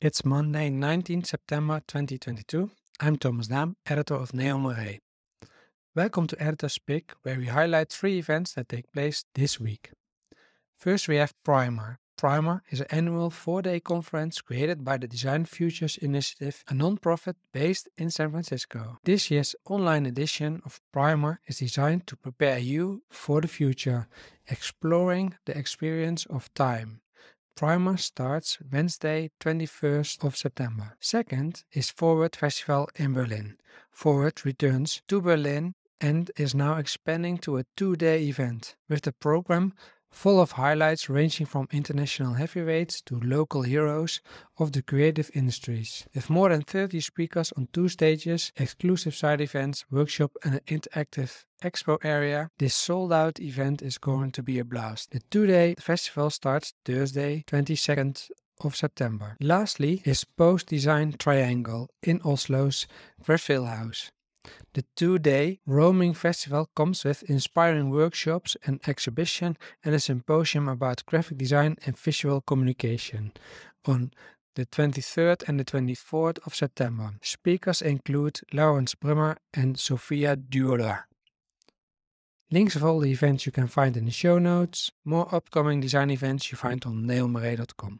It's Monday, 19 September 2022. I'm Thomas Dam, editor of Neo Moray. Welcome to Editor's Pick, where we highlight three events that take place this week. First, we have Primer. Primer is an annual four day conference created by the Design Futures Initiative, a non-profit based in San Francisco. This year's online edition of Primer is designed to prepare you for the future, exploring the experience of time. Primer starts Wednesday, 21st of September. Second is Forward Festival in Berlin. Forward returns to Berlin and is now expanding to a two day event with the program full of highlights ranging from international heavyweights to local heroes of the creative industries. With more than 30 speakers on two stages, exclusive side events, workshop and an interactive expo area, this sold out event is going to be a blast. The two-day festival starts Thursday 22nd of September. Lastly is Post Design Triangle in Oslo's House. The two-day roaming festival comes with inspiring workshops, an exhibition and a symposium about graphic design and visual communication on the 23rd and the 24th of September. Speakers include Laurens Brummer and Sophia Durer. Links of all the events you can find in the show notes. More upcoming design events you find on neilmoray.com.